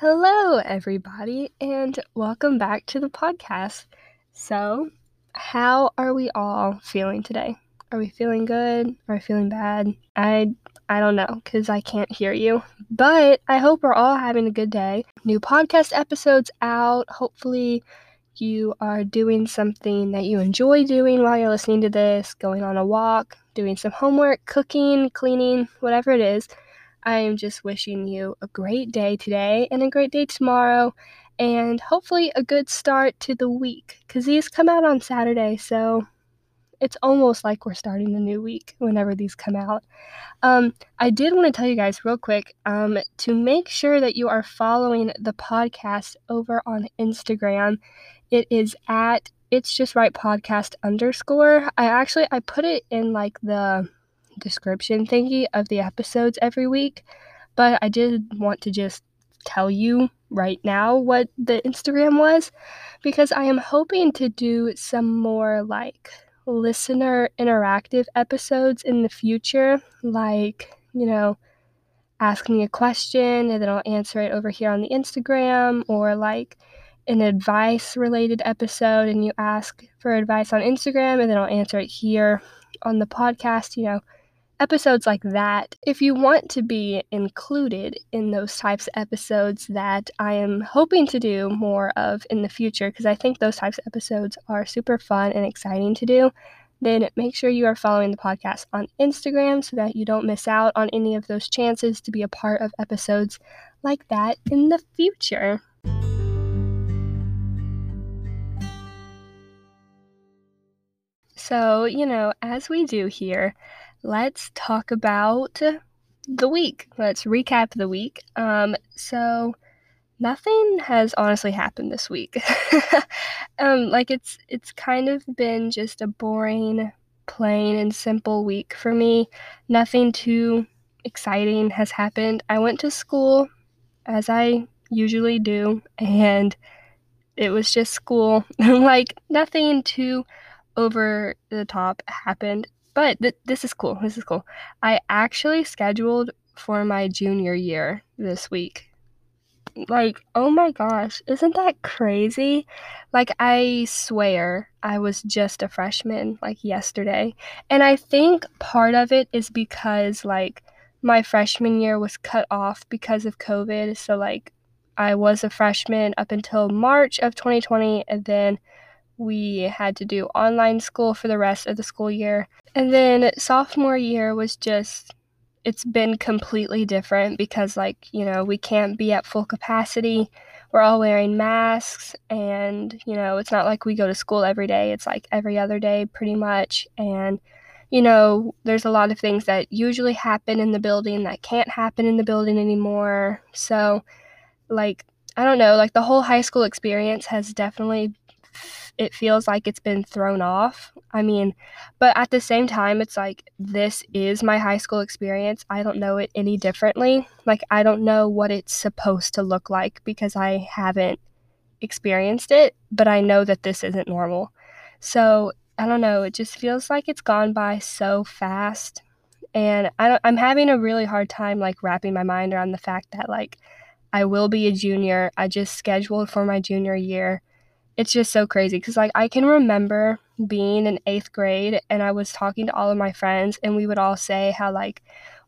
Hello, everybody, and welcome back to the podcast. So, how are we all feeling today? Are we feeling good? Are we feeling bad? I I don't know because I can't hear you, but I hope we're all having a good day. New podcast episodes out. Hopefully, you are doing something that you enjoy doing while you're listening to this, going on a walk, doing some homework, cooking, cleaning, whatever it is. I am just wishing you a great day today and a great day tomorrow, and hopefully a good start to the week because these come out on Saturday, so it's almost like we're starting a new week whenever these come out. Um, I did want to tell you guys real quick um, to make sure that you are following the podcast over on Instagram. It is at it's just right podcast underscore. I actually I put it in like the description thingy of the episodes every week, but I did want to just tell you right now what the Instagram was because I am hoping to do some more like listener interactive episodes in the future, like, you know, ask me a question and then I'll answer it over here on the Instagram, or like an advice related episode and you ask for advice on Instagram and then I'll answer it here on the podcast, you know episodes like that, if you want to be included in those types of episodes that I am hoping to do more of in the future, because I think those types of episodes are super fun and exciting to do, then make sure you are following the podcast on Instagram so that you don't miss out on any of those chances to be a part of episodes like that in the future. So, you know, as we do here, let's talk about the week. Let's recap the week. Um, so nothing has honestly happened this week. um, like it's it's kind of been just a boring, plain and simple week for me. Nothing too exciting has happened. I went to school as I usually do and it was just school. like nothing too over the top happened. But th- this is cool. This is cool. I actually scheduled for my junior year this week. Like, oh my gosh, isn't that crazy? Like, I swear I was just a freshman like yesterday. And I think part of it is because, like, my freshman year was cut off because of COVID. So, like, I was a freshman up until March of 2020, and then we had to do online school for the rest of the school year. And then sophomore year was just it's been completely different because like, you know, we can't be at full capacity. We're all wearing masks and, you know, it's not like we go to school every day. It's like every other day pretty much and you know, there's a lot of things that usually happen in the building that can't happen in the building anymore. So, like, I don't know, like the whole high school experience has definitely it feels like it's been thrown off. I mean, but at the same time, it's like this is my high school experience. I don't know it any differently. Like, I don't know what it's supposed to look like because I haven't experienced it, but I know that this isn't normal. So, I don't know, it just feels like it's gone by so fast. And I I'm having a really hard time like wrapping my mind around the fact that like I will be a junior. I just scheduled for my junior year it's just so crazy because like I can remember being in eighth grade and I was talking to all of my friends and we would all say how like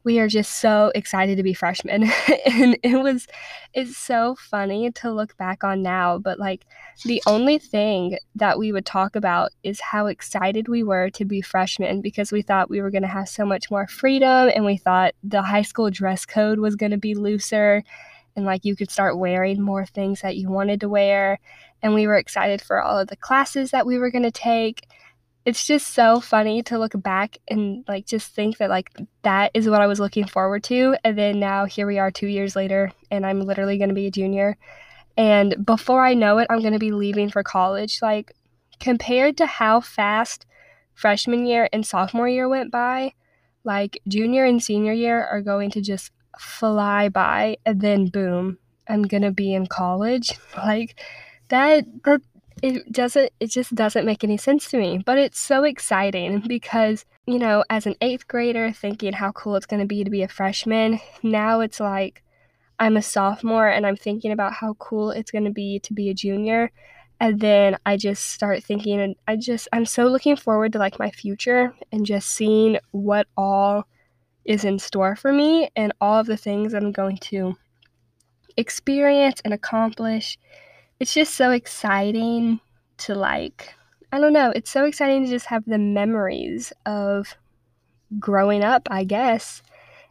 we are just so excited to be freshmen. And it was it's so funny to look back on now but like the only thing that we would talk about is how excited we were to be freshmen because we thought we were going to have so much more freedom and we thought the high school dress code was going to be looser and like you could start wearing more things that you wanted to wear and we were excited for all of the classes that we were going to take. It's just so funny to look back and like just think that like that is what I was looking forward to and then now here we are 2 years later and I'm literally going to be a junior. And before I know it I'm going to be leaving for college. Like compared to how fast freshman year and sophomore year went by like junior and senior year are going to just fly by and then boom, I'm to be in college. Like that that it doesn't it just doesn't make any sense to me, but it's so exciting because, you know, as an 8th grader thinking how cool it's going to be to be a freshman, now it's like I'm a sophomore and I'm thinking about how cool it's going to be to be a junior. And then I just start thinking, and I just, I'm so looking forward to like my future and just seeing what all is in store for me and all of the things I'm going to experience and accomplish. It's just so exciting to like, I don't know, it's so exciting to just have the memories of growing up, I guess.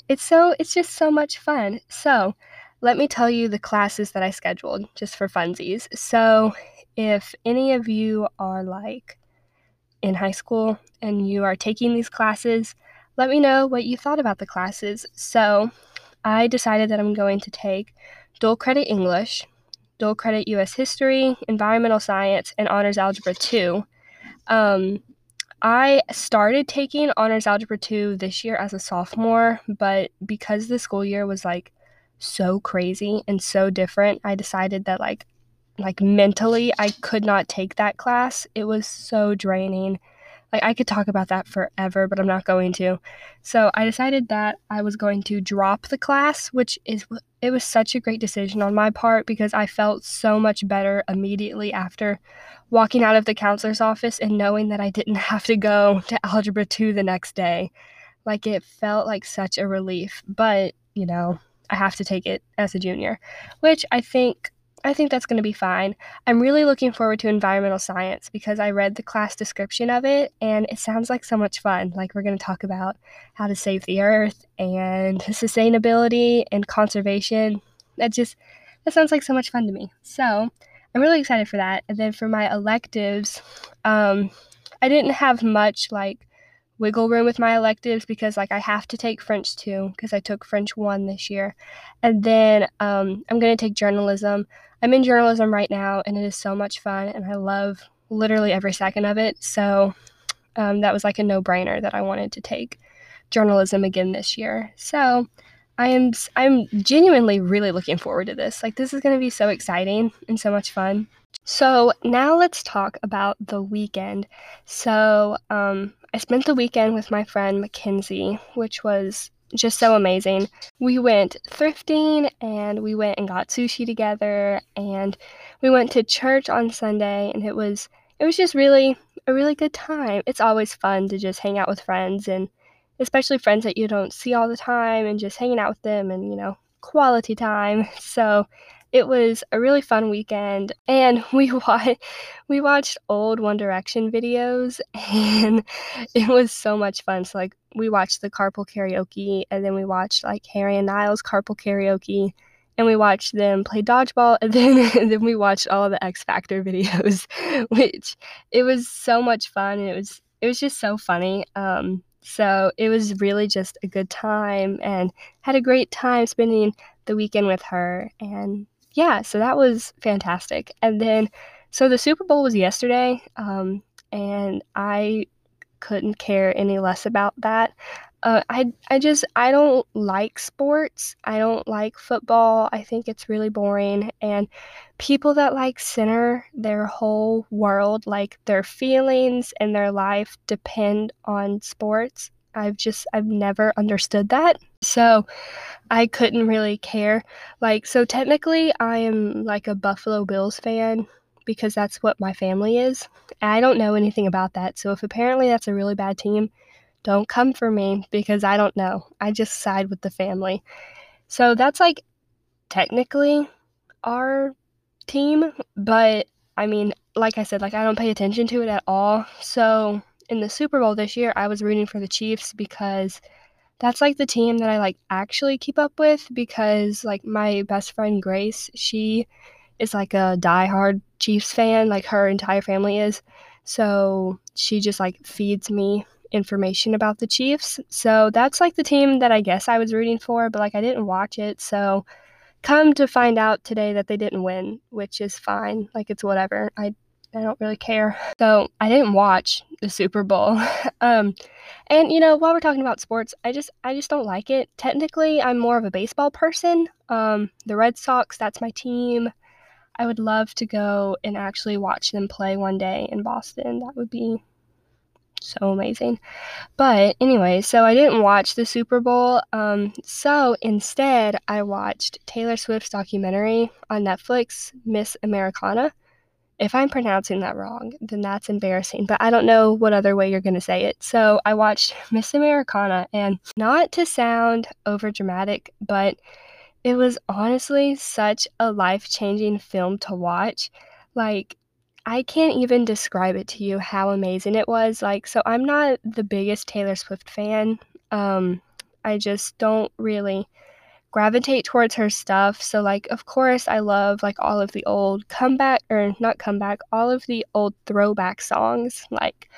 It's so, it's just so much fun. So, let me tell you the classes that I scheduled just for funsies. So, if any of you are like in high school and you are taking these classes, let me know what you thought about the classes. So, I decided that I'm going to take dual credit English, dual credit US History, Environmental Science, and Honors Algebra 2. Um, I started taking Honors Algebra 2 this year as a sophomore, but because the school year was like so crazy and so different, I decided that like like mentally I could not take that class. It was so draining. Like I could talk about that forever, but I'm not going to. So I decided that I was going to drop the class, which is it was such a great decision on my part because I felt so much better immediately after walking out of the counselor's office and knowing that I didn't have to go to algebra 2 the next day. Like it felt like such a relief, but, you know, I have to take it as a junior, which I think I think that's going to be fine. I'm really looking forward to environmental science because I read the class description of it and it sounds like so much fun. Like, we're going to talk about how to save the earth and sustainability and conservation. That just, that sounds like so much fun to me. So, I'm really excited for that. And then for my electives, um, I didn't have much like wiggle room with my electives because like I have to take French 2 because I took French 1 this year. And then um, I'm going to take journalism. I'm in journalism right now, and it is so much fun, and I love literally every second of it. So um, that was like a no brainer that I wanted to take journalism again this year. So I am I'm genuinely really looking forward to this. Like this is going to be so exciting and so much fun. So now let's talk about the weekend. So um, I spent the weekend with my friend Mackenzie, which was just so amazing. We went thrifting and we went and got sushi together and we went to church on Sunday and it was it was just really a really good time. It's always fun to just hang out with friends and especially friends that you don't see all the time and just hanging out with them and you know, quality time. So it was a really fun weekend and we wa- we watched old One Direction videos and it was so much fun. So like we watched the carpool karaoke and then we watched like Harry and Niall's carpool karaoke and we watched them play dodgeball and then and then we watched all the X Factor videos which it was so much fun and it was it was just so funny. Um so it was really just a good time and had a great time spending the weekend with her and yeah, so that was fantastic. And then, so the Super Bowl was yesterday, um, and I couldn't care any less about that. Uh, I I just I don't like sports. I don't like football. I think it's really boring. And people that like center their whole world, like their feelings and their life, depend on sports. I've just I've never understood that. So I couldn't really care. Like so technically I am like a Buffalo Bills fan because that's what my family is. I don't know anything about that. So if apparently that's a really bad team, don't come for me because I don't know. I just side with the family. So that's like technically our team, but I mean, like I said, like I don't pay attention to it at all. So in the Super Bowl this year, I was rooting for the Chiefs because that's like the team that I like actually keep up with because like my best friend Grace, she is like a diehard Chiefs fan, like her entire family is. So she just like feeds me information about the Chiefs. So that's like the team that I guess I was rooting for, but like I didn't watch it. So come to find out today that they didn't win, which is fine. Like it's whatever. I I don't really care. So I didn't watch the Super Bowl. um, and you know, while we're talking about sports, I just I just don't like it. Technically, I'm more of a baseball person. Um, the Red Sox, that's my team. I would love to go and actually watch them play one day in Boston. That would be so amazing. But anyway, so I didn't watch the Super Bowl. Um, so instead, I watched Taylor Swift's documentary on Netflix, Miss Americana. If I'm pronouncing that wrong, then that's embarrassing, but I don't know what other way you're going to say it. So I watched Miss Americana, and not to sound over dramatic, but it was honestly such a life changing film to watch. Like, I can't even describe it to you how amazing it was. Like, so I'm not the biggest Taylor Swift fan. Um, I just don't really gravitate towards her stuff. So, like, of course, I love like all of the old comeback or not comeback, all of the old throwback songs like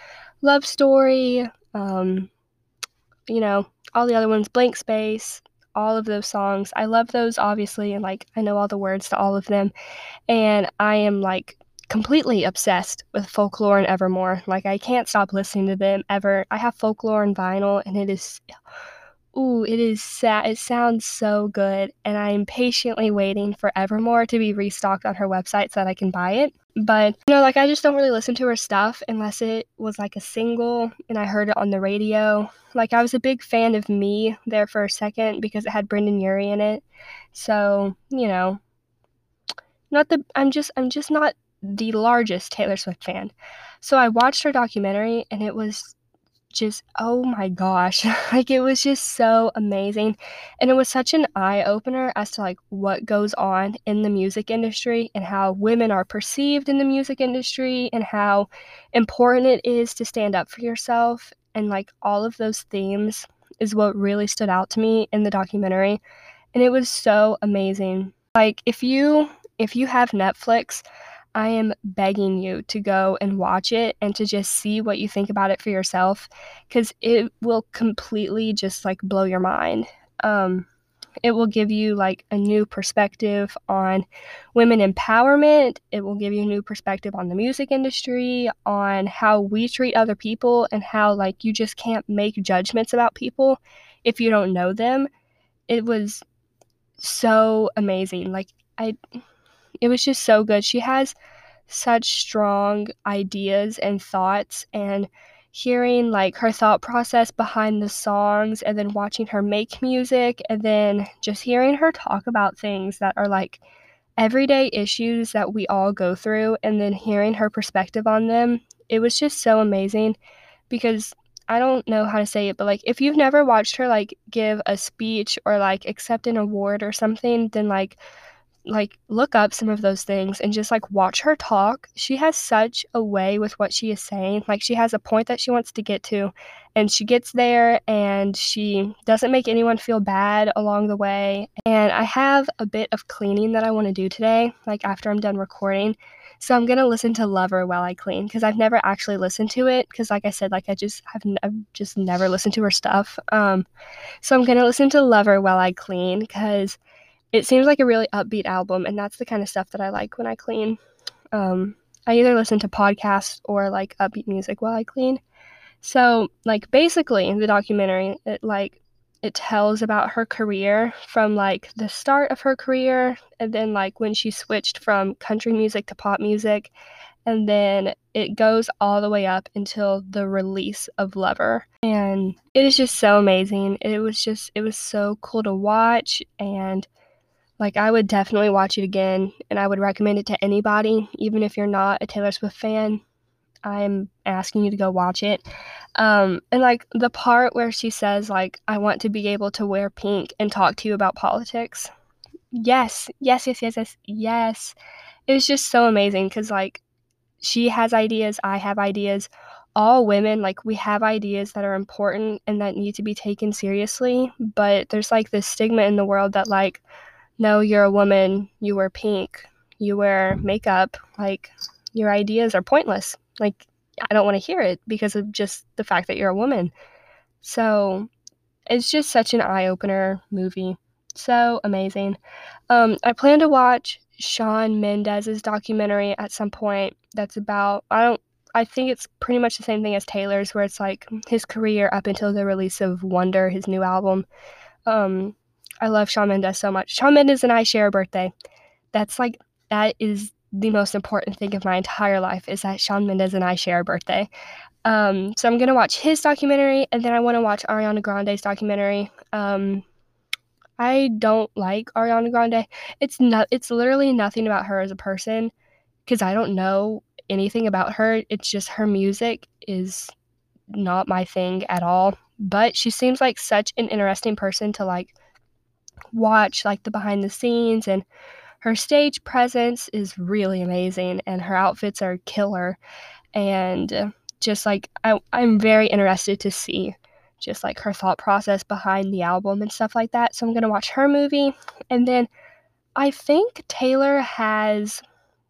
Love Story, um, you know, all the other ones, Blank Space, all of those songs. I love those, obviously, and like I know all the words to all of them. And I am like completely obsessed with folklore and evermore like i can't stop listening to them ever i have folklore and vinyl and it is ooh it is sad it sounds so good and i'm patiently waiting for evermore to be restocked on her website so that i can buy it. But you know like i just don't really listen to her stuff unless it was like a single and i heard it on the radio. Like i was a big fan of me there for a second because it had brendon urie in it. So you know not the i'm just i'm just not the largest Taylor Swift fan. So I watched her documentary and it was just oh my gosh like it was just so amazing and it was such an eye opener as to like what goes on in the music industry and how women are perceived in the music industry and how important it is to stand up for yourself and like all of those themes is what really stood out to me in the documentary and it was so amazing. Like if you if you have Netflix I am begging you to go and watch it and to just see what you think about it for yourself because it will completely just like blow your mind. Um, it will give you like a new perspective on women empowerment. It will give you a new perspective on the music industry, on how we treat other people, and how like you just can't make judgments about people if you don't know them. It was so amazing. Like, I it was just so good. She has such strong ideas and thoughts and hearing like her thought process behind the songs and then watching her make music and then just hearing her talk about things that are like everyday issues that we all go through and then hearing her perspective on them it was just so amazing because I don't know how to say it, but like if you've never watched her like give a speech or like accept an award or something, then like like look up some of those things and just like watch her talk. She has such a way with what she is saying. Like she has a point that she wants to get to and she gets there and she doesn't make anyone feel bad along the way. And I have a bit of cleaning that I want to do today, like after I'm done recording. So I'm going to listen to Lover while I clean because I've never actually listened to it because like I said like I just have n- I've just never listened to her stuff. Um so I'm going to listen to Lover while I clean cuz it seems like a really upbeat album, and that's the kind of stuff that I like when I clean. Um, I either listen to podcasts or like upbeat music while I clean. So, like, basically, the documentary, it like it tells about her career from like the start of her career and then like when she switched from country music to pop music and then it goes all the way up until the release of Lover. And it is just so amazing. It was just it was so cool to watch and like, I would definitely watch it again, and I would recommend it to anybody, even if you're not a Taylor Swift fan. I'm asking you to go watch it. Um, and like the part where she says, like, I want to be able to wear pink and talk to you about politics. Yes, yes, yes, yes, yes, yes. It was just so amazing because, like, she has ideas, I have ideas. All women, like, we have ideas that are important and that need to be taken seriously. But there's like this stigma in the world that, like, no, you're a woman, you wear pink, you wear makeup, like your ideas are pointless. Like I don't want to hear it because of just the fact that you're a woman. So it's just such an eye opener movie. So amazing. Um, I plan to watch Shawn Mendes's documentary at some point. That's about I don't I think it's pretty much the same thing as Taylor's, where it's like his career up until the release of Wonder, his new album. Um, I love Shawn Mendes so much. Shawn Mendes and I share a birthday. That's like that is the most important thing of my entire life is that Shawn Mendes and I share a birthday. Um, so I'm gonna watch his documentary, and then I want to watch Ariana Grande's documentary. Um, I don't like Ariana Grande. It's not. It's literally nothing about her as a person, because I don't know anything about her. It's just her music is not my thing at all. But she seems like such an interesting person to like watch, like the behind the scenes, and her stage presence is really amazing, and her outfits are killer. And uh, just like I, I'm very interested to see just like her thought process behind the album and stuff like that. So I'm gonna watch her movie, and then I think Taylor has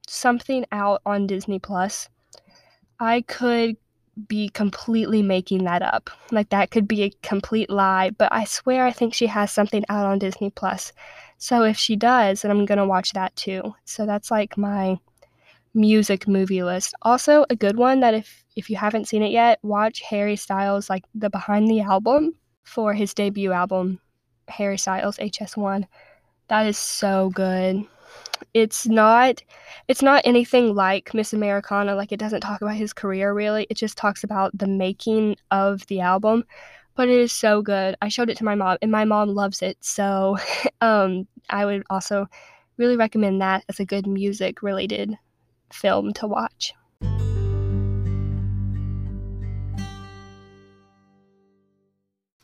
something out on Disney Plus. I could be completely making that up. Like that could be a complete lie, but I swear I think she has something out on Disney Plus. So if she does, then I'm going to watch that too. So that's like my music movie list. Also, a good one that if if you haven't seen it yet, watch Harry Styles like the behind the album for his debut album, Harry Styles HS1. That is so good. It's not it's not anything like Miss Americana, like it doesn't talk about his career really. It just talks about the making of the album. But it is so good. I showed it to my mom and my mom loves it. So um I would also really recommend that as a good music related film to watch.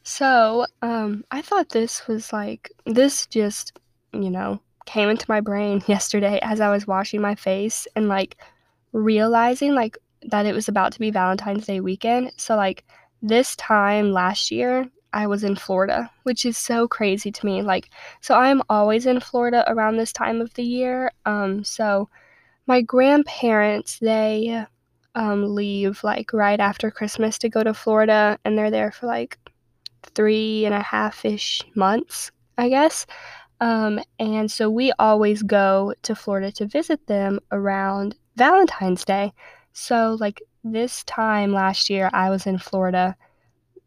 So, um, I thought this was like, this just, you know, came into my brain yesterday as I was washing my face and like realizing like that it was about to be Valentine's Day weekend. So, like, this time last year, I was in Florida, which is so crazy to me. Like, so I'm always in Florida around this time of the year. Um, so my grandparents they um, leave like right after Christmas to go to Florida, and they're there for like three and a half ish months, I guess. Um, and so we always go to Florida to visit them around Valentine's Day. So, like this time last year, I was in Florida,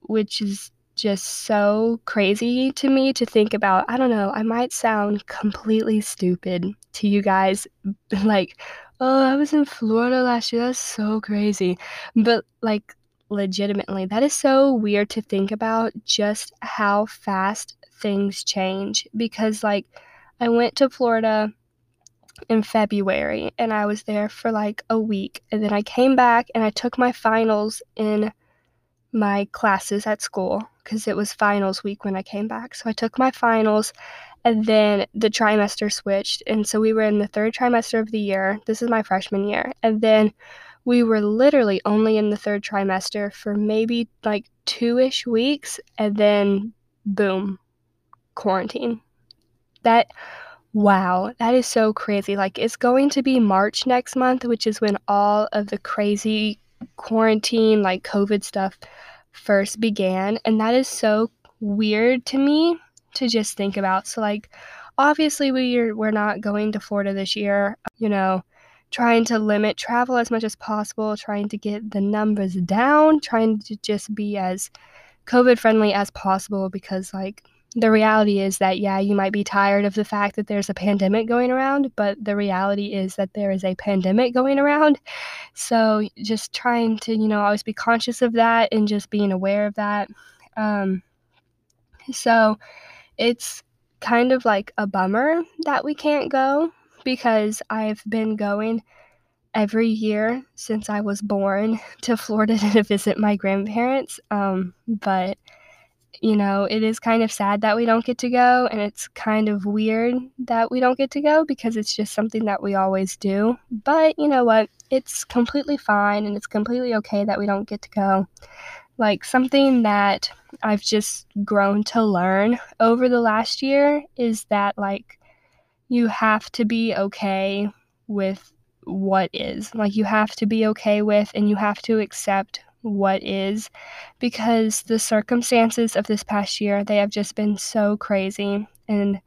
which is just so crazy to me to think about. I don't know, I might sound completely stupid to you guys, like, oh, I was in Florida last year. That's so crazy. But, like, legitimately, that is so weird to think about just how fast things change. Because, like, I went to Florida in February and I was there for like a week. And then I came back and I took my finals in my classes at school because it was finals week when I came back. So I took my finals and then the trimester switched. And so we were in the third trimester of the year. This is my freshman year. And then we were literally only in the third trimester for maybe like two ish weeks. And then boom, quarantine. That, wow, that is so crazy. Like it's going to be March next month, which is when all of the crazy quarantine, like COVID stuff, first began. And that is so weird to me to just think about. So, like, obviously, we're, we're not going to Florida this year, you know, trying to limit travel as much as possible, trying to get the numbers down, trying to just be as COVID friendly as possible because, like, the reality is that, yeah, you might be tired of the fact that there's a pandemic going around, but the reality is that there is a pandemic going around. So just trying to, you know, always be conscious of that and just being aware of that. Um, so it's kind of like a bummer that we can't go because I've been going every year since I was born to Florida to visit my grandparents. Um, but you know, it is kind of sad that we don't get to go, and it's kind of weird that we don't get to go because it's just something that we always do. But you know what? It's completely fine and it's completely okay that we don't get to go. Like, something that I've just grown to learn over the last year is that, like, you have to be okay with what is. Like, you have to be okay with and you have to accept what is because the circumstances of this past year they have just been so crazy and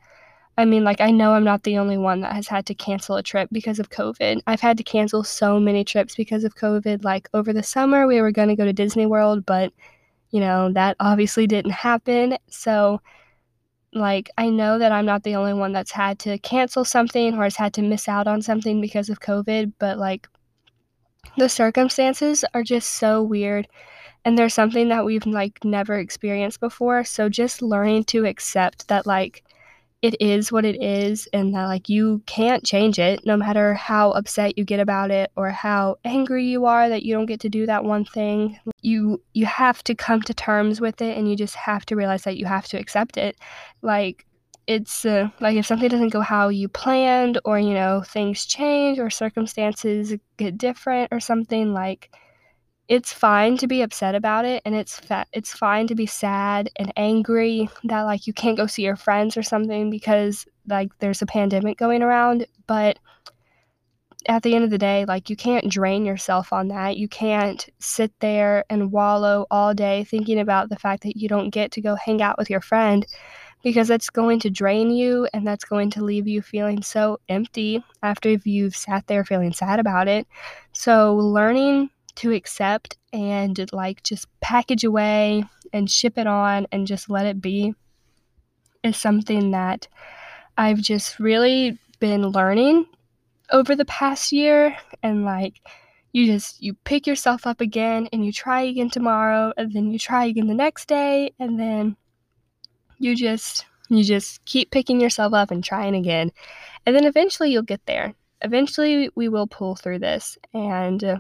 I mean, like, I know I'm not the only one that has had to cancel a trip because of COVID. I've had to cancel so many trips because of COVID. Like, over the summer, we were going to go to Disney World, but, you know, that obviously didn't happen. So, like I know that I'm not the only one that's had to cancel something or has had to miss out on something because of COVID, but like the circumstances are just so weird and there's something that we've like never experienced before. So just learning to accept that like it is what it is and that like you can't change it no matter how upset you get about it or how angry you are that you don't get to do that one thing. You you have to come to terms with it and you just have to realize that you have to accept it. Like it's uh, like if something doesn't go how you planned or you know things change or circumstances get different or something like it's fine to be upset about it and it's fa- it's fine to be sad and angry that like you can't go see your friends or something because like there's a pandemic going around but at the end of the day like you can't drain yourself on that. You can't sit there and wallow all day thinking about the fact that you don't get to go hang out with your friend because that's going to drain you and that's going to leave you feeling so empty after you've sat there feeling sad about it. So learning to accept and like just package away and ship it on and just let it be is something that I've just really been learning over the past year. And like you just you pick yourself up again and you try again tomorrow and then you try again the next day. And then you just you just keep picking yourself up and trying again. And then eventually you'll get there. Eventually we will pull through this. And uh,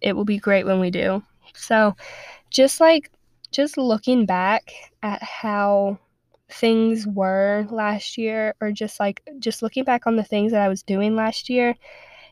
it will be great when we do. So, just like just looking back at how things were last year or just like just looking back on the things that I was doing last year,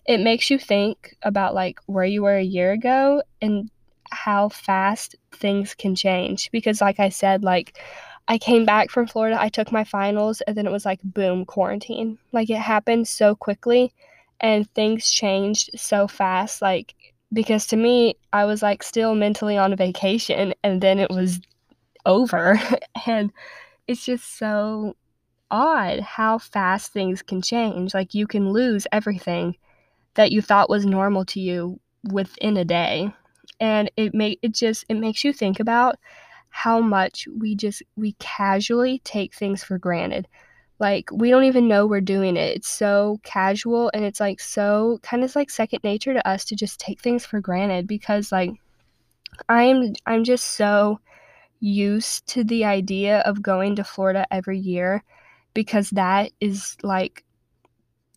it makes you think about like where you were a year ago and how fast things can change because like I said like I came back from Florida, I took my finals and then it was like boom, quarantine. Like it happened so quickly and things changed so fast like because to me, I was like still mentally on vacation and then it was over. and it's just so odd how fast things can change. Like you can lose everything that you thought was normal to you within a day. And it make it just it makes you think about how much we just we casually take things for granted like we don't even know we're doing it. It's so casual and it's like so kind of like second nature to us to just take things for granted because like i'm i'm just so used to the idea of going to florida every year because that is like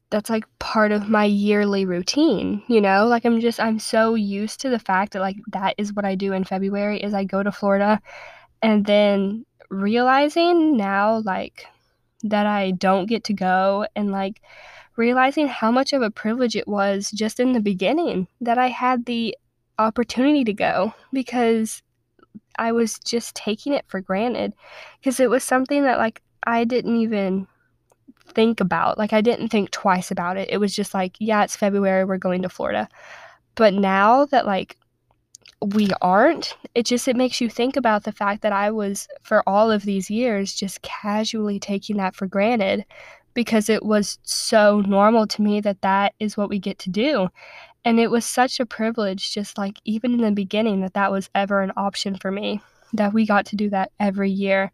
that's like part of my yearly routine you know? Like i'm just i'm so used to the fact that like that is what i do in february is i go to florida and then realizing now like that I don't get to go and like realizing how much of a privilege it was just in the beginning that I had the opportunity to go because I was just taking it for granted because it was something that like I didn't even think about. Like I didn't think twice about it. It was just like, yeah, it's February, we're going to Florida. But now that like we aren't. It just it makes you think about the fact that i was for all of these years just casually taking that for granted because it was so normal to me that that is what we get to do. And it was such a privilege just like even in the beginning that that was ever an option for me that we got to do that every year.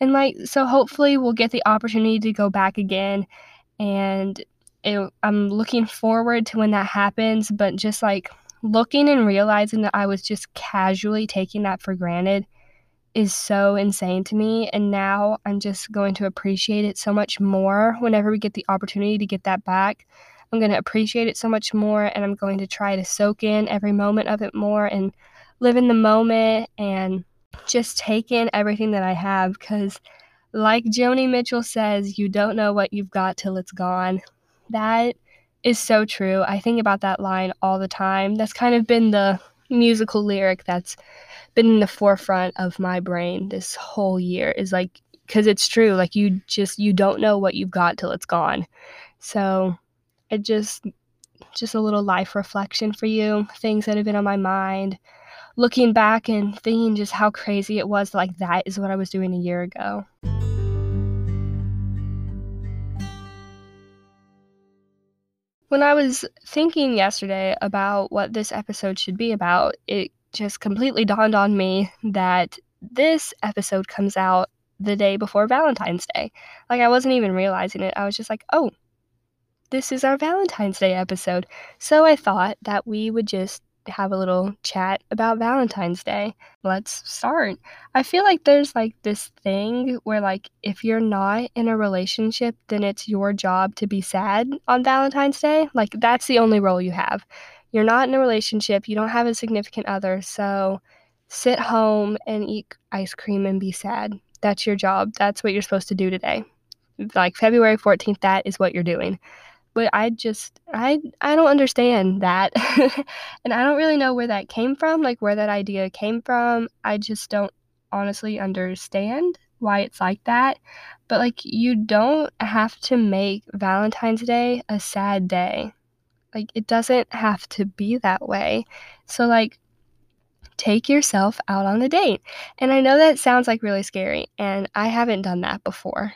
And like so hopefully we'll get the opportunity to go back again. And it, i'm looking forward to when that happens but just like looking and realizing that I was just casually taking that for granted is so insane to me. And now I'm just going to appreciate it so much more whenever we get the opportunity to get that back. I'm going to appreciate it so much more and I'm going to try to soak in every moment of it more and live in the moment and just take in everything that I have because, like Joni Mitchell says, you don't know what you've got till it's gone. That is so true. I think about that line all the time. That's kind of been the musical lyric that's been in the forefront of my brain this whole year is like because it's true like you just you don't know what you've got till it's gone so it just just a little life reflection for you things that have been on my mind looking back and thinking just how crazy it was like that is what i was doing a year ago When I was thinking yesterday about what this episode should be about, it just completely dawned on me that this episode comes out the day before Valentine's Day. Like I wasn't even realizing it. I was just like, "Oh, this is our Valentine's Day episode." So I thought that we would just have a little chat about Valentine's Day. Let's start. I feel like there's like this thing where like if you're not in a relationship, then it's your job to be sad on Valentine's Day. Like that's the only role you have. You're not in a relationship, you don't have a significant other, so sit home and eat ice cream and be sad. That's your job. That's what you're supposed to do today. Like February 14th, that is what you're doing but I just I I don't understand that. and I don't really know where that came from, like where that idea came from. I just don't honestly understand why it's like that. But like you don't have to make Valentine's Day a sad day. Like it doesn't have to be that way. So like take yourself out on a date. And I know that sounds like really scary and I haven't done that before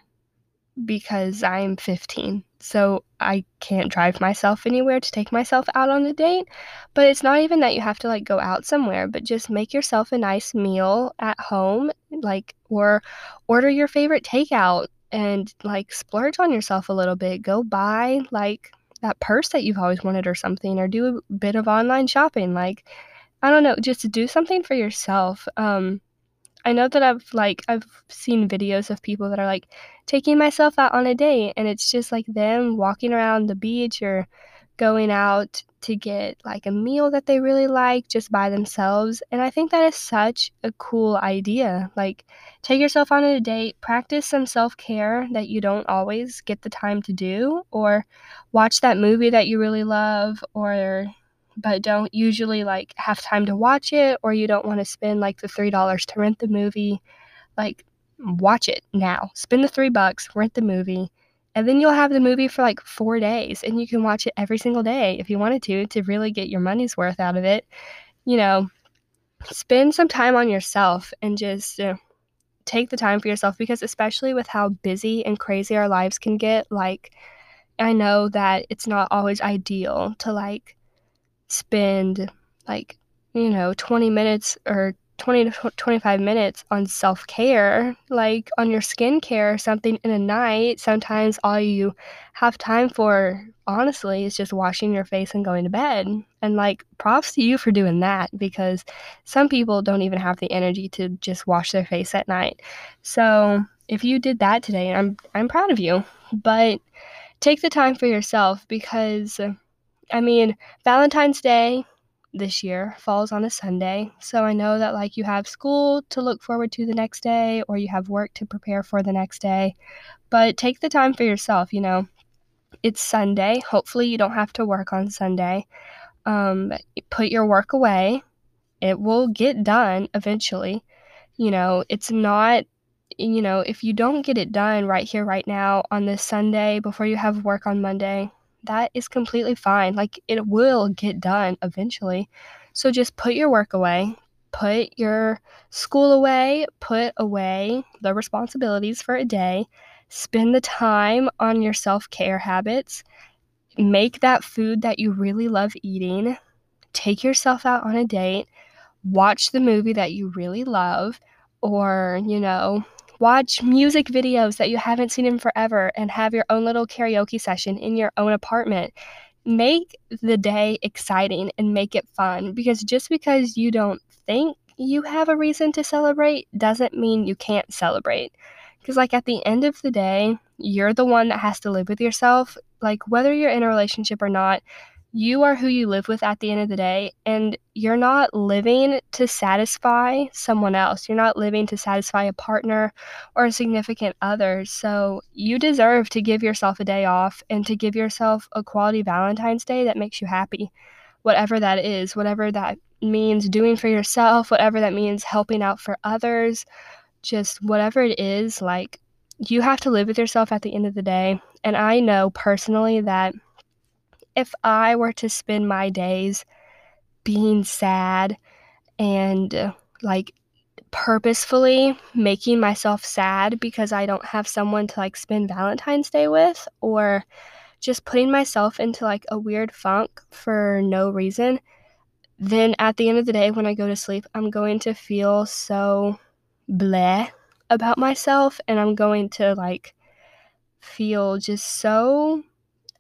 because I'm 15. So I can't drive myself anywhere to take myself out on a date. But it's not even that you have to like go out somewhere, but just make yourself a nice meal at home, like, or order your favorite takeout and like splurge on yourself a little bit. Go buy like that purse that you've always wanted or something, or do a bit of online shopping. Like, I don't know, just do something for yourself. Um, I know that I've like I've seen videos of people that are like taking myself out on a date and it's just like them walking around the beach or going out to get like a meal that they really like just by themselves and I think that is such a cool idea. Like take yourself on a date, practice some self-care that you don't always get the time to do or watch that movie that you really love or but don't usually like have time to watch it or you don't want to spend like the $3 to rent the movie, like watch it now. Spend the 3 bucks, rent the movie, and then you'll have the movie for like 4 days and you can watch it every single day if you wanted to to really get your money's worth out of it. You know, spend some time on yourself and just uh, take the time for yourself because especially with how busy and crazy our lives can get, like I know that it's not always ideal to like spend like, you know, 20 minutes or 20 to 25 minutes on self care, like on your skincare or something in a night. Sometimes all you have time for, honestly, is just washing your face and going to bed. And like, props to you for doing that because some people don't even have the energy to just wash their face at night. So, if you did that today, I'm I'm proud of you. But take the time for yourself because I mean, Valentine's Day this year falls on a Sunday. So I know that like you have school to look forward to the next day or you have work to prepare for the next day. But take the time for yourself, you know. It's Sunday. Hopefully you don't have to work on Sunday. Um, put your work away. It will get done eventually. You know, it's not you know, if you don't get it done right here right now on this Sunday before you have work on Monday, that is completely fine. Like it will get done eventually. So just put your work away, put your school away, put away the responsibilities for a day, spend the time on your self care habits, make that food that you really love eating, take yourself out on a date, watch the movie that you really love, or, you know, Watch music videos that you haven't seen in forever and have your own little karaoke session in your own apartment. Make the day exciting and make it fun because just because you don't think you have a reason to celebrate doesn't mean you can't celebrate. Because, like, at the end of the day, you're the one that has to live with yourself. Like, whether you're in a relationship or not, you are who you live with at the end of the day, and you're not living to satisfy someone else. You're not living to satisfy a partner or a significant other. So you deserve to give yourself a day off and to give yourself a quality Valentine's Day that makes you happy. Whatever that is, whatever that means doing for yourself, whatever that means helping out for others, just whatever it is, like you have to live with yourself at the end of the day. And I know personally that if I were to spend my days being sad and uh, like purposefully making myself sad because I don't have someone to like spend Valentine's Day with or just putting myself into like a weird funk for no reason, then at the end of the day when I go to sleep, I'm going to feel so bleh about myself and I'm going to like feel just so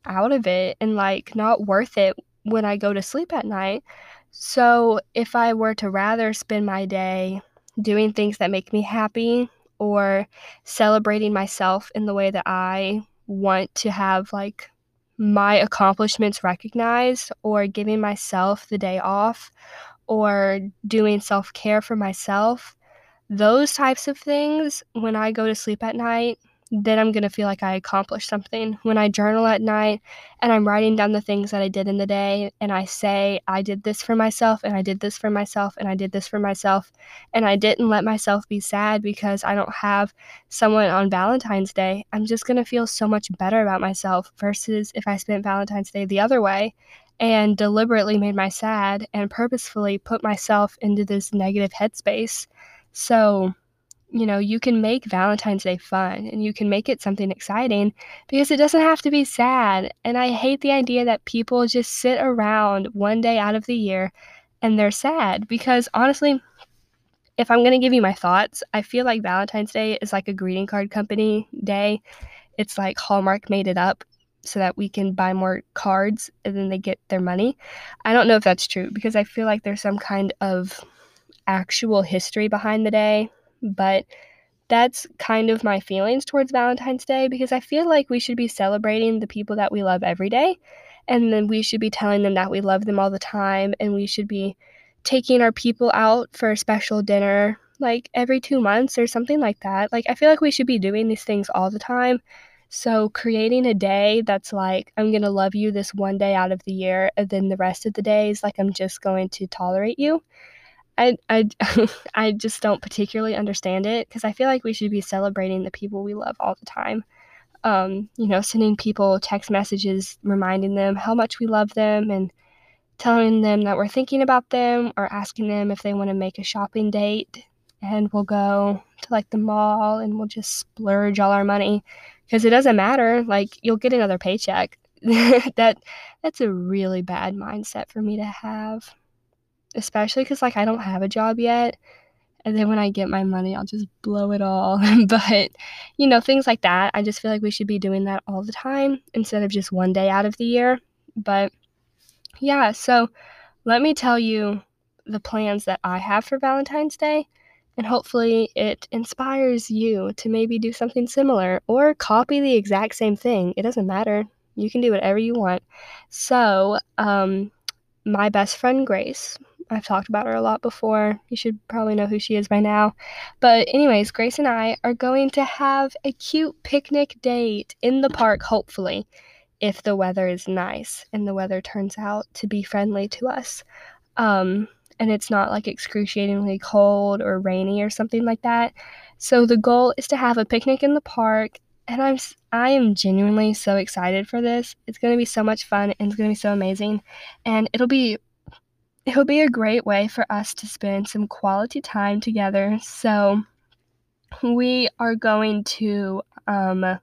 out of it and like not worth it when I go to sleep at night. So, if I were to rather spend my day doing things that make me happy or celebrating myself in the way that I want to have like my accomplishments recognized or giving myself the day off or doing self care for myself, those types of things, when I go to sleep at night, then I'm going to feel like I accomplished something. When I journal at night and I'm writing down the things that I did in the day and I say, I did this for myself and I did this for myself and I did this for myself and I didn't let myself be sad because I don't have someone on Valentine's Day, I'm just going to feel so much better about myself versus if I spent Valentine's Day the other way and deliberately made my sad and purposefully put myself into this negative headspace. So, you know, you can make Valentine's Day fun and you can make it something exciting because it doesn't have to be sad. And I hate the idea that people just sit around one day out of the year and they're sad because honestly, if I'm going to give you my thoughts, I feel like Valentine's Day is like a greeting card company day. It's like Hallmark made it up so that we can buy more cards and then they get their money. I don't know if that's true because I feel like there's some kind of actual history behind the day but that's kind of my feelings towards Valentine's Day because I feel like we should be celebrating the people that we love every day. And then we should be telling them that we love them all the time. And we should be taking our people out for a special dinner like every two months or something like that. Like, I feel like we should be doing these things all the time. So, creating a day that's like, I'm going to love you this one day out of the year, and then the rest of the days, like, I'm just going to tolerate you. I I I just don't particularly understand it because I feel like we should be celebrating the people we love all the time. Um, you know, sending people text messages reminding them how much we love them and telling them that we're thinking about them or asking them if they want to make a shopping date and we'll go to like the mall and we'll just splurge all our money. Because it doesn't matter like you'll get another paycheck. That that's a really bad mindset for me to have especially because like I don't have a job yet. And then when I get my money, I'll just blow it all. but, you know, things like that. I just feel like we should be doing that all the time instead of just one day out of the year. But yeah, so let me tell you the plans that I have for Valentine's Day. And hopefully, it inspires you to maybe do something similar or copy the exact same thing. It doesn't matter. You can do whatever you want. So, um, my best friend Grace, I've talked about her a lot before. You should probably know who she is by now. But, anyways, Grace and I are going to have a cute picnic date in the park, hopefully, if the weather is nice and the weather turns out to be friendly to us. Um, and it's not like excruciatingly cold or rainy or something like that. So, the goal is to have a picnic in the park. And I'm I am genuinely so excited for this. It's going to be so much fun and it's going to be so amazing. And it'll be it'll be a great way for us to spend some quality time together. So we are going to um,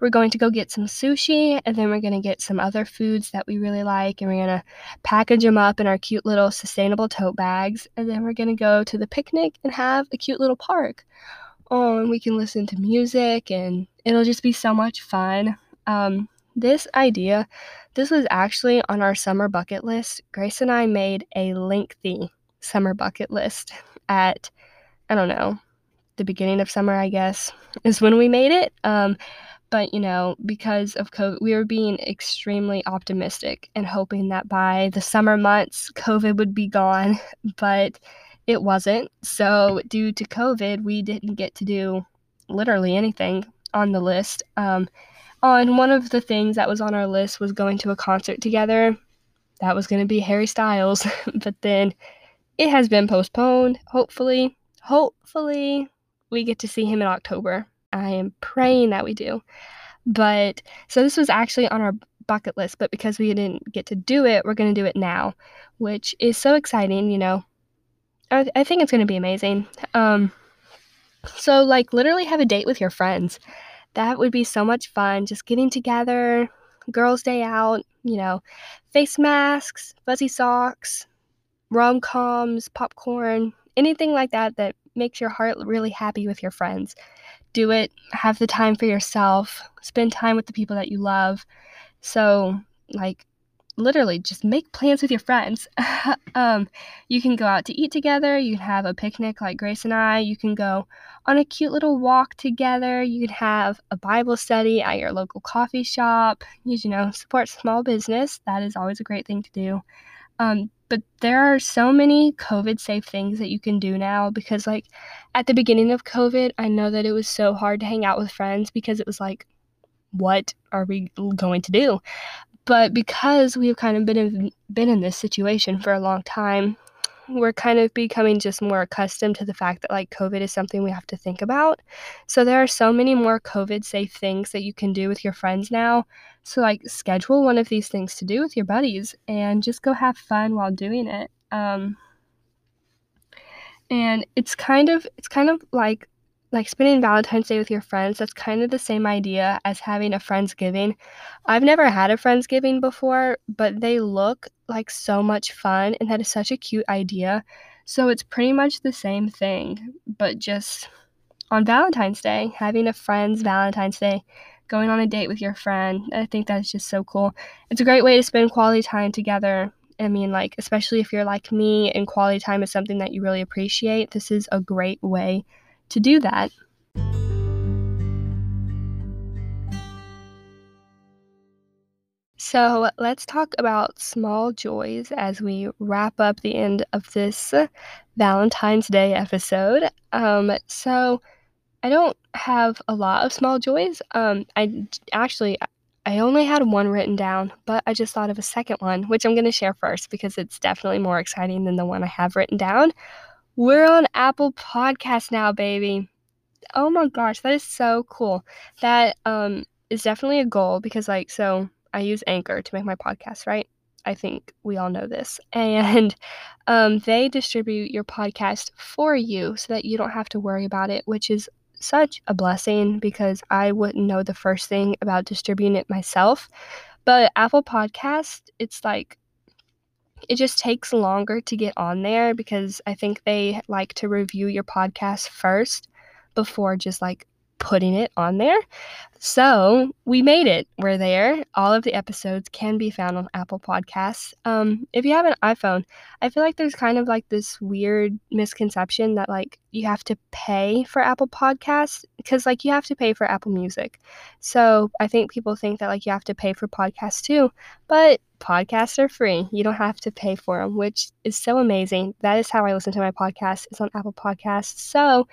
we're going to go get some sushi and then we're going to get some other foods that we really like and we're going to package them up in our cute little sustainable tote bags and then we're going to go to the picnic and have a cute little park oh and we can listen to music and it'll just be so much fun um, this idea, this was actually on our summer bucket list. Grace and I made a lengthy summer bucket list at, I don't know, the beginning of summer, I guess, is when we made it. Um, but, you know, because of COVID, we were being extremely optimistic and hoping that by the summer months, COVID would be gone. But it wasn't. So, due to COVID, we didn't get to do literally anything on the list. Um, on one of the things that was on our list was going to a concert together. That was going to be Harry Styles, but then it has been postponed. Hopefully, hopefully we get to see him in October. I am praying that we do. But so this was actually on our bucket list, but because we didn't get to do it, we're going to do it now, which is so exciting, you know. I, I think it's going to be amazing. Um so like literally have a date with your friends that would be so much fun. Just getting together, girls' day out, you know, face masks, fuzzy socks, rom coms, popcorn, anything like that that makes your heart really happy with your friends. Do it, have the time for yourself, spend time with the people that you love. So, like, literally just make plans with your friends. um, you can go out to eat together. You can have a picnic like Grace and I. You can go on a cute little walk together. You can have a Bible study at your local coffee shop. You, you know, support small business. That is always a great thing to do. Um, but there are so many COVID safe things that you can do now because, like, at the beginning of COVID, I know that it was so hard to hang out with friends because it was like, what are we going to do? But because we've kind of been in, been in this situation for a long time, we're kind of becoming just more accustomed to the fact that like COVID is something we have to think about. So there are so many more COVID safe things that you can do with your friends now. So like schedule one of these things to do with your buddies and just go have fun while doing it. Um, and it's kind of it's kind of like like spending Valentine's Day with your friends, that's kind of the same idea as having a Friendsgiving. I've never had a Friendsgiving before, but they look like so much fun, and that is such a cute idea. So it's pretty much the same thing, but just on Valentine's Day, having a friend's Valentine's Day, going on a date with your friend. I think that's just so cool. It's a great way to spend quality time together. I mean, like, especially if you're like me and quality time is something that you really appreciate, this is a great way to do that. So let's talk about small joys as we wrap up the end of this Valentine's Day episode. Um, so I don't have a lot of small joys. Um, I actually I only had one written down, but I just thought of a second one, which I'm going to share first because it's definitely more exciting than the one I have written down. We're on Apple Podcast now, baby. Oh my gosh, that is so cool. That um is definitely a goal because like so I use Anchor to make my podcast, right? I think we all know this. And um, they distribute your podcast for you so that you don't have to worry about it, which is such a blessing because I wouldn't know the first thing about distributing it myself. But Apple Podcast, it's like it just takes longer to get on there because I think they like to review your podcast first before just like putting it on there. So we made it. We're there. All of the episodes can be found on Apple Podcasts. Um, if you have an iPhone, I feel like there's kind of like this weird misconception that like you have to pay for Apple Podcasts because like you have to pay for Apple Music. So I think people think that like you have to pay for podcasts too, but podcasts are free. You don't have to pay for them, which is so amazing. That is how I listen to my podcast. It's on Apple Podcasts. So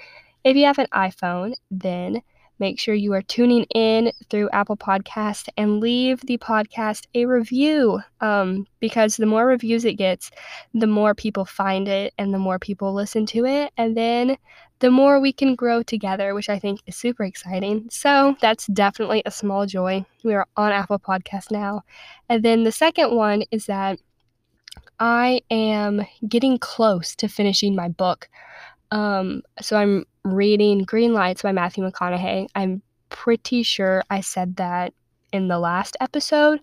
if you have an iPhone, then make sure you are tuning in through Apple Podcast and leave the podcast a review um, because the more reviews it gets, the more people find it and the more people listen to it. And then the more we can grow together, which I think is super exciting. So that's definitely a small joy. We are on Apple Podcast now. And then the second one is that I am getting close to finishing my book. Um, so I'm reading Green Lights by Matthew McConaughey. I'm pretty sure I said that in the last episode.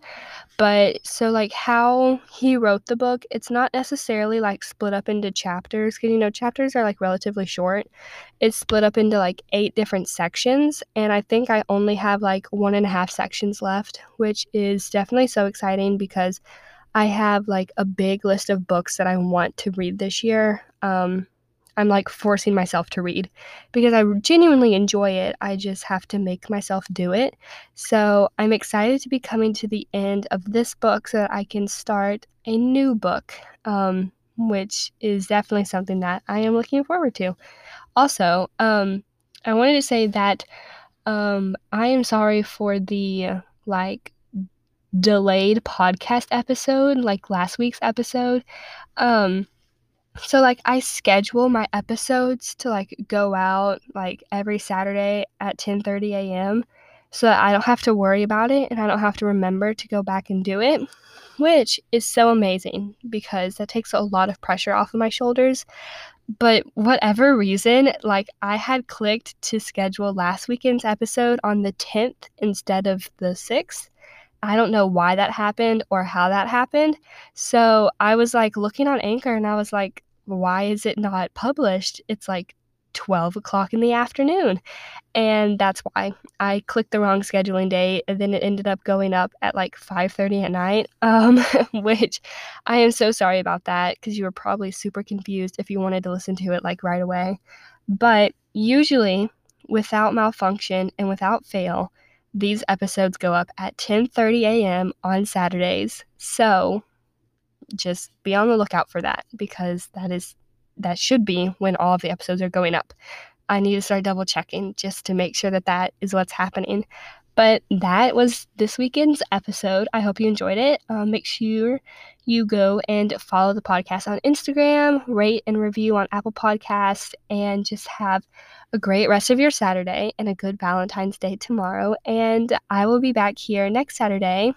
But so, like, how he wrote the book, it's not necessarily like split up into chapters because you know, chapters are like relatively short. It's split up into like eight different sections, and I think I only have like one and a half sections left, which is definitely so exciting because I have like a big list of books that I want to read this year. Um, I'm like forcing myself to read because I genuinely enjoy it. I just have to make myself do it. So I'm excited to be coming to the end of this book so that I can start a new book, um, which is definitely something that I am looking forward to. Also, um, I wanted to say that um, I am sorry for the like delayed podcast episode, like last week's episode. Um, so like I schedule my episodes to like go out like every Saturday at 10:30 a.m. so that I don't have to worry about it and I don't have to remember to go back and do it, which is so amazing because that takes a lot of pressure off of my shoulders. But whatever reason, like I had clicked to schedule last weekend's episode on the 10th instead of the 6th. I don't know why that happened or how that happened. So I was like looking on Anchor and I was like, why is it not published? It's like 12 o'clock in the afternoon. And that's why I clicked the wrong scheduling date and then it ended up going up at like 5:30 at night. Um, which I am so sorry about that because you were probably super confused if you wanted to listen to it like right away. But usually without malfunction and without fail, these episodes go up at 10:30 a.m. on Saturdays. So just be on the lookout for that because that is that should be when all of the episodes are going up. I need to start double checking just to make sure that that is what's happening. But that was this weekend's episode. I hope you enjoyed it. Um, make sure you go and follow the podcast on Instagram, rate and review on Apple Podcasts, and just have a great rest of your Saturday and a good Valentine's Day tomorrow. And I will be back here next Saturday